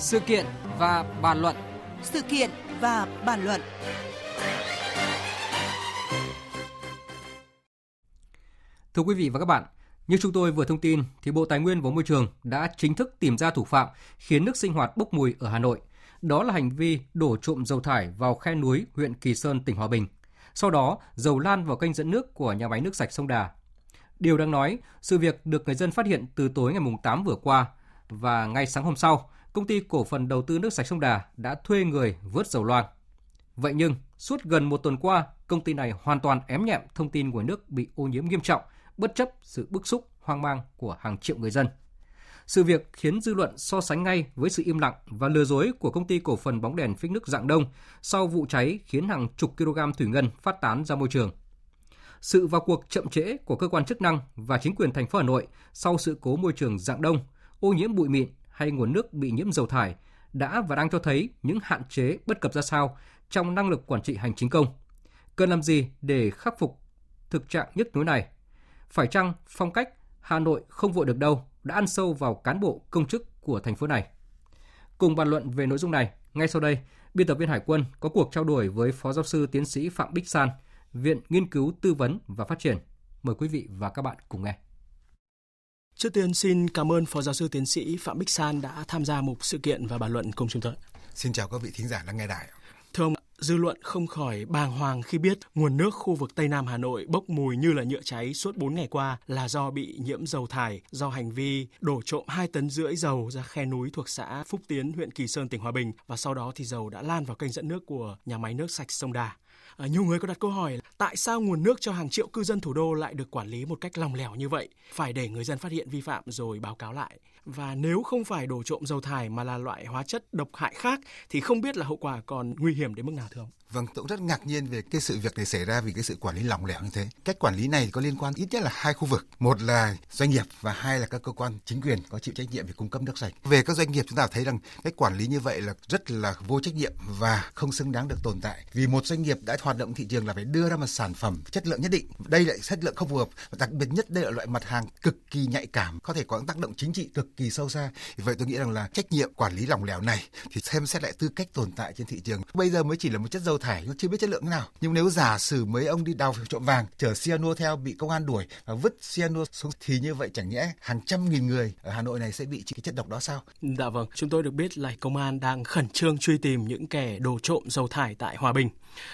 Sự kiện và bàn luận. Sự kiện và bàn luận. Thưa quý vị và các bạn, như chúng tôi vừa thông tin thì Bộ Tài nguyên và Môi trường đã chính thức tìm ra thủ phạm khiến nước sinh hoạt bốc mùi ở Hà Nội. Đó là hành vi đổ trộm dầu thải vào khe núi huyện Kỳ Sơn, tỉnh Hòa Bình. Sau đó, dầu lan vào kênh dẫn nước của nhà máy nước sạch sông Đà. Điều đáng nói, sự việc được người dân phát hiện từ tối ngày 8 vừa qua và ngay sáng hôm sau, công ty cổ phần đầu tư nước sạch sông Đà đã thuê người vớt dầu loang. Vậy nhưng, suốt gần một tuần qua, công ty này hoàn toàn ém nhẹm thông tin nguồn nước bị ô nhiễm nghiêm trọng, bất chấp sự bức xúc, hoang mang của hàng triệu người dân. Sự việc khiến dư luận so sánh ngay với sự im lặng và lừa dối của công ty cổ phần bóng đèn phích nước Dạng Đông sau vụ cháy khiến hàng chục kg thủy ngân phát tán ra môi trường. Sự vào cuộc chậm trễ của cơ quan chức năng và chính quyền thành phố Hà Nội sau sự cố môi trường Dạng Đông, ô nhiễm bụi mịn hay nguồn nước bị nhiễm dầu thải đã và đang cho thấy những hạn chế bất cập ra sao trong năng lực quản trị hành chính công. Cần làm gì để khắc phục thực trạng nhức nhối này? Phải chăng phong cách Hà Nội không vội được đâu đã ăn sâu vào cán bộ công chức của thành phố này? Cùng bàn luận về nội dung này, ngay sau đây, biên tập viên Hải quân có cuộc trao đổi với Phó Giáo sư Tiến sĩ Phạm Bích San, Viện Nghiên cứu Tư vấn và Phát triển. Mời quý vị và các bạn cùng nghe. Trước tiên xin cảm ơn Phó Giáo sư Tiến sĩ Phạm Bích San đã tham gia một sự kiện và bàn luận cùng chúng tôi. Xin chào các vị thính giả đang nghe đài. Thưa ông, dư luận không khỏi bàng hoàng khi biết nguồn nước khu vực Tây Nam Hà Nội bốc mùi như là nhựa cháy suốt 4 ngày qua là do bị nhiễm dầu thải do hành vi đổ trộm 2 tấn rưỡi dầu ra khe núi thuộc xã Phúc Tiến, huyện Kỳ Sơn, tỉnh Hòa Bình và sau đó thì dầu đã lan vào kênh dẫn nước của nhà máy nước sạch sông Đà. À, nhiều người có đặt câu hỏi tại sao nguồn nước cho hàng triệu cư dân thủ đô lại được quản lý một cách lòng lẻo như vậy, phải để người dân phát hiện vi phạm rồi báo cáo lại. Và nếu không phải đổ trộm dầu thải mà là loại hóa chất độc hại khác thì không biết là hậu quả còn nguy hiểm đến mức nào thưa ông? Vâng, tôi cũng rất ngạc nhiên về cái sự việc này xảy ra vì cái sự quản lý lỏng lẻo như thế. Cách quản lý này có liên quan ít nhất là hai khu vực. Một là doanh nghiệp và hai là các cơ quan chính quyền có chịu trách nhiệm về cung cấp nước sạch. Về các doanh nghiệp chúng ta thấy rằng cách quản lý như vậy là rất là vô trách nhiệm và không xứng đáng được tồn tại. Vì một doanh nghiệp đã hoạt động thị trường là phải đưa ra một sản phẩm chất lượng nhất định. Đây lại chất lượng không phù hợp và đặc biệt nhất đây là loại mặt hàng cực kỳ nhạy cảm, có thể có tác động chính trị cực kỳ sâu xa. Vì vậy tôi nghĩ rằng là trách nhiệm quản lý lỏng lẻo này thì xem xét lại tư cách tồn tại trên thị trường. Bây giờ mới chỉ là một chất dầu thải, nó chưa biết chất lượng thế nào. Nhưng nếu giả sử mấy ông đi đào trộm vàng, chở cyanua theo bị công an đuổi và vứt cyanua xuống thì như vậy chẳng nhẽ hàng trăm nghìn người ở Hà Nội này sẽ bị cái chất độc đó sao? Dạ vâng, chúng tôi được biết là công an đang khẩn trương truy tìm những kẻ đổ trộm dầu thải tại Hòa Bình.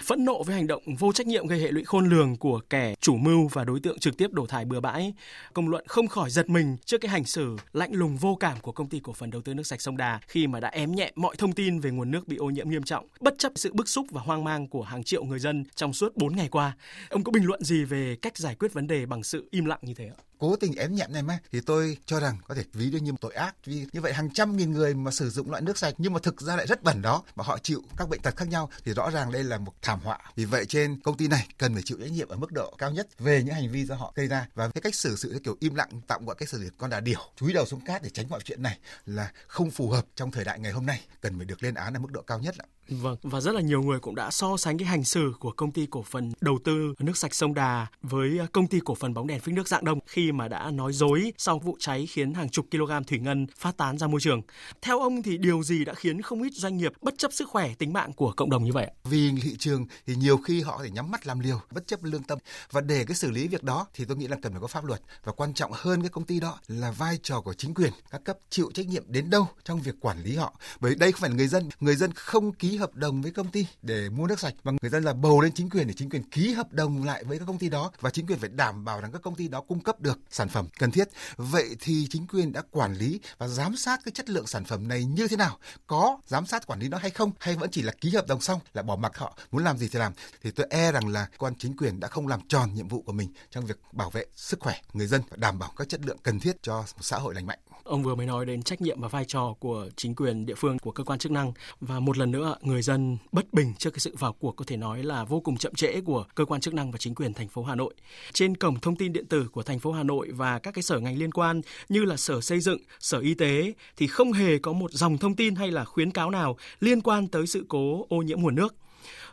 Phẫn nộ với hành động vô trách nhiệm gây hệ lụy khôn lường của kẻ chủ mưu và đối tượng trực tiếp đổ thải bừa bãi, công luận không khỏi giật mình trước cái hành xử lạnh lùng vô cảm của công ty cổ phần đầu tư nước sạch sông Đà khi mà đã ém nhẹ mọi thông tin về nguồn nước bị ô nhiễm nghiêm trọng, bất chấp sự bức xúc và hoang mang của hàng triệu người dân trong suốt 4 ngày qua. Ông có bình luận gì về cách giải quyết vấn đề bằng sự im lặng như thế ạ? Cố tình ém nhẹm này mà, thì tôi cho rằng có thể ví được như một tội ác. Vì như vậy hàng trăm nghìn người mà sử dụng loại nước sạch nhưng mà thực ra lại rất bẩn đó và họ chịu các bệnh tật khác nhau, thì rõ ràng đây là một thảm họa. Vì vậy trên công ty này cần phải chịu trách nhiệm ở mức độ cao nhất về những hành vi do họ gây ra. Và cái cách xử sự kiểu im lặng, tạm gọi cách xử sự con đà điểu, chúi đầu xuống cát để tránh mọi chuyện này là không phù hợp trong thời đại ngày hôm nay, cần phải được lên án ở mức độ cao nhất ạ. Vâng, và rất là nhiều người cũng đã so sánh cái hành xử của công ty cổ phần đầu tư nước sạch sông Đà với công ty cổ phần bóng đèn phích nước Dạng Đông khi mà đã nói dối sau vụ cháy khiến hàng chục kg thủy ngân phát tán ra môi trường. Theo ông thì điều gì đã khiến không ít doanh nghiệp bất chấp sức khỏe tính mạng của cộng đồng như vậy? Vì thị trường thì nhiều khi họ có thể nhắm mắt làm liều, bất chấp lương tâm và để cái xử lý việc đó thì tôi nghĩ là cần phải có pháp luật và quan trọng hơn cái công ty đó là vai trò của chính quyền các cấp chịu trách nhiệm đến đâu trong việc quản lý họ. Bởi đây không phải là người dân, người dân không ký hợp đồng với công ty để mua nước sạch và người dân là bầu lên chính quyền để chính quyền ký hợp đồng lại với các công ty đó và chính quyền phải đảm bảo rằng các công ty đó cung cấp được sản phẩm cần thiết. Vậy thì chính quyền đã quản lý và giám sát cái chất lượng sản phẩm này như thế nào? Có giám sát quản lý nó hay không? Hay vẫn chỉ là ký hợp đồng xong, là bỏ mặc họ, muốn làm gì thì làm? Thì tôi e rằng là quan chính quyền đã không làm tròn nhiệm vụ của mình trong việc bảo vệ sức khỏe người dân và đảm bảo các chất lượng cần thiết cho một xã hội lành mạnh. Ông vừa mới nói đến trách nhiệm và vai trò của chính quyền địa phương, của cơ quan chức năng và một lần nữa người dân bất bình trước cái sự vào cuộc có thể nói là vô cùng chậm trễ của cơ quan chức năng và chính quyền thành phố Hà Nội. Trên cổng thông tin điện tử của thành phố Hà Nội và các cái sở ngành liên quan như là Sở Xây dựng, Sở Y tế thì không hề có một dòng thông tin hay là khuyến cáo nào liên quan tới sự cố ô nhiễm nguồn nước.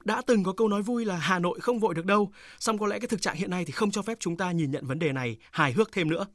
Đã từng có câu nói vui là Hà Nội không vội được đâu, song có lẽ cái thực trạng hiện nay thì không cho phép chúng ta nhìn nhận vấn đề này hài hước thêm nữa.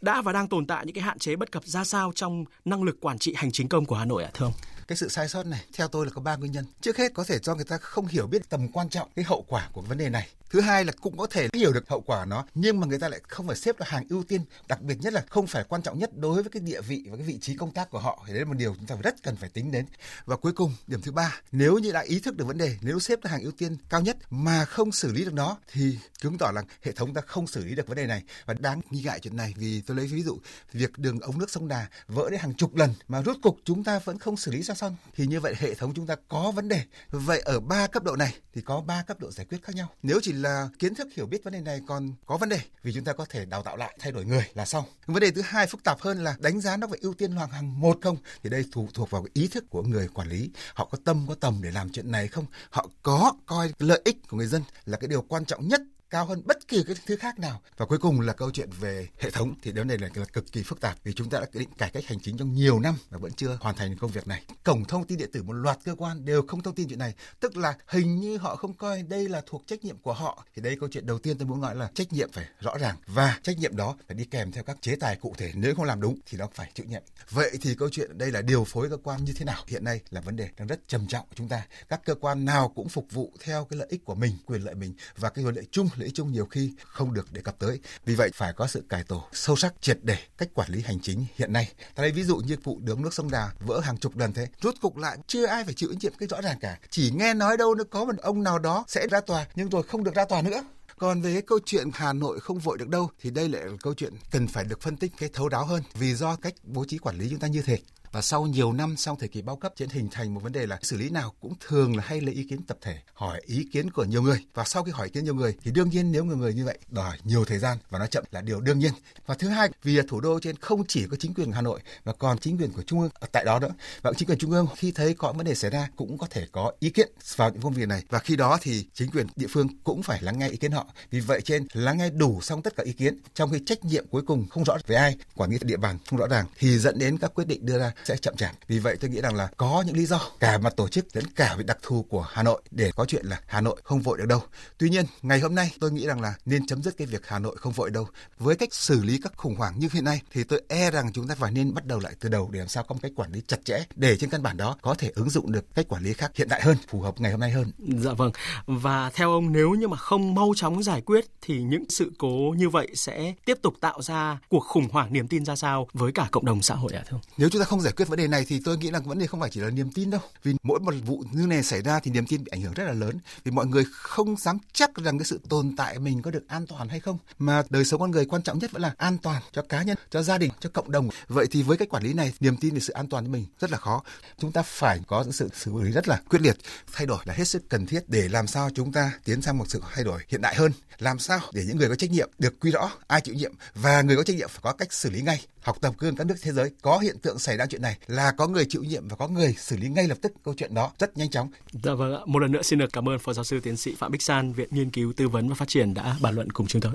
Đã và đang tồn tại những cái hạn chế bất cập ra sao trong năng lực quản trị hành chính công của Hà Nội ạ thưa ông? Cái sự sai sót này, theo tôi là có ba nguyên nhân. Trước hết có thể do người ta không hiểu biết tầm quan trọng cái hậu quả của vấn đề này thứ hai là cũng có thể hiểu được hậu quả nó, nhưng mà người ta lại không phải xếp là hàng ưu tiên, đặc biệt nhất là không phải quan trọng nhất đối với cái địa vị và cái vị trí công tác của họ, thì đấy là một điều chúng ta rất cần phải tính đến. Và cuối cùng, điểm thứ ba, nếu như đã ý thức được vấn đề, nếu xếp là hàng ưu tiên cao nhất mà không xử lý được nó, thì chứng tỏ là hệ thống ta không xử lý được vấn đề này. Và đáng nghi ngại chuyện này vì tôi lấy ví dụ, việc đường ống nước sông Đà vỡ đến hàng chục lần mà rốt cục chúng ta vẫn không xử lý ra xong, thì như vậy hệ thống chúng ta có vấn đề. Vậy ở ba cấp độ này thì có ba cấp độ giải quyết khác nhau. Nếu chỉ là kiến thức hiểu biết vấn đề này còn có vấn đề vì chúng ta có thể đào tạo lại, thay đổi người là xong. Vấn đề thứ hai phức tạp hơn là đánh giá nó phải ưu tiên hoàng hàng một không? Thì đây thuộc thuộc vào cái ý thức của người quản lý. Họ có tâm có tầm để làm chuyện này không? Họ có coi lợi ích của người dân là cái điều quan trọng nhất cao hơn bất kỳ cái thứ khác nào. Và cuối cùng là câu chuyện về hệ thống. Thì điều này là, là cực kỳ phức tạp vì chúng ta đã định cải cách hành chính trong nhiều năm mà vẫn chưa hoàn thành công việc này. Cổng thông tin điện tử một loạt cơ quan đều không thông tin chuyện này. Tức là hình như họ không coi đây là thuộc trách nhiệm của họ. Thì đây câu chuyện đầu tiên tôi muốn nói là trách nhiệm phải rõ ràng. Và trách nhiệm đó phải đi kèm theo các chế tài cụ thể. Nếu không làm đúng thì nó phải chịu nhiệm vậy thì câu chuyện đây là điều phối cơ quan như thế nào? Hiện nay là vấn đề đang rất trầm trọng của chúng ta. Các cơ quan nào cũng phục vụ theo cái lợi ích của mình quyền lợi mình và cái lợi chung lợi ích chung nhiều khi không được đề cập tới. Vì vậy phải có sự cải tổ sâu sắc triệt để cách quản lý hành chính hiện nay. Ta lấy ví dụ như vụ đường nước sông Đà vỡ hàng chục lần thế, rút cục lại chưa ai phải chịu trách nhiệm cái rõ ràng cả. Chỉ nghe nói đâu nó có một ông nào đó sẽ ra tòa nhưng rồi không được ra tòa nữa. Còn về cái câu chuyện Hà Nội không vội được đâu thì đây lại là câu chuyện cần phải được phân tích cái thấu đáo hơn vì do cách bố trí quản lý chúng ta như thế và sau nhiều năm, sau thời kỳ bao cấp trên hình thành một vấn đề là xử lý nào cũng thường là hay lấy ý kiến tập thể, hỏi ý kiến của nhiều người. Và sau khi hỏi ý kiến nhiều người thì đương nhiên nếu người người như vậy đòi nhiều thời gian và nó chậm là điều đương nhiên. Và thứ hai, vì thủ đô trên không chỉ có chính quyền Hà Nội mà còn chính quyền của trung ương ở tại đó nữa. Và chính quyền trung ương khi thấy có vấn đề xảy ra cũng có thể có ý kiến vào những công việc này. Và khi đó thì chính quyền địa phương cũng phải lắng nghe ý kiến họ. Vì vậy trên, lắng nghe đủ xong tất cả ý kiến, trong khi trách nhiệm cuối cùng không rõ về ai, quản lý địa bàn không rõ ràng thì dẫn đến các quyết định đưa ra sẽ chậm chạp. Vì vậy tôi nghĩ rằng là có những lý do cả mặt tổ chức lẫn cả về đặc thù của Hà Nội để có chuyện là Hà Nội không vội được đâu. Tuy nhiên ngày hôm nay tôi nghĩ rằng là nên chấm dứt cái việc Hà Nội không vội đâu. Với cách xử lý các khủng hoảng như hiện nay thì tôi e rằng chúng ta phải nên bắt đầu lại từ đầu để làm sao có một cách quản lý chặt chẽ để trên căn bản đó có thể ứng dụng được cách quản lý khác hiện đại hơn, phù hợp ngày hôm nay hơn. Dạ vâng. Và theo ông nếu như mà không mau chóng giải quyết thì những sự cố như vậy sẽ tiếp tục tạo ra cuộc khủng hoảng niềm tin ra sao với cả cộng đồng xã hội ạ thưa ông? Nếu chúng ta không giải quyết vấn đề này thì tôi nghĩ là vấn đề không phải chỉ là niềm tin đâu. Vì mỗi một vụ như này xảy ra thì niềm tin bị ảnh hưởng rất là lớn. Vì mọi người không dám chắc rằng cái sự tồn tại mình có được an toàn hay không. Mà đời sống con người quan trọng nhất vẫn là an toàn cho cá nhân, cho gia đình, cho cộng đồng. Vậy thì với cách quản lý này, niềm tin về sự an toàn của mình rất là khó. Chúng ta phải có những sự xử lý rất là quyết liệt, thay đổi là hết sức cần thiết để làm sao chúng ta tiến sang một sự thay đổi hiện đại hơn. Làm sao để những người có trách nhiệm được quy rõ, ai chịu nhiệm và người có trách nhiệm phải có cách xử lý ngay học tập gương các nước thế giới có hiện tượng xảy ra chuyện này là có người chịu nhiệm và có người xử lý ngay lập tức câu chuyện đó rất nhanh chóng. Dạ vâng ạ. Một lần nữa xin được cảm ơn Phó Giáo sư Tiến sĩ Phạm Bích San, Viện Nghiên cứu Tư vấn và Phát triển đã bàn luận cùng chúng tôi.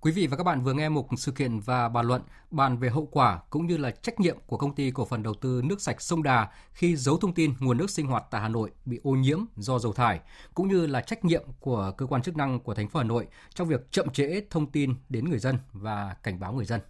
Quý vị và các bạn vừa nghe một sự kiện và bàn luận bàn về hậu quả cũng như là trách nhiệm của công ty cổ phần đầu tư nước sạch sông Đà khi giấu thông tin nguồn nước sinh hoạt tại Hà Nội bị ô nhiễm do dầu thải, cũng như là trách nhiệm của cơ quan chức năng của thành phố Hà Nội trong việc chậm trễ thông tin đến người dân và cảnh báo người dân.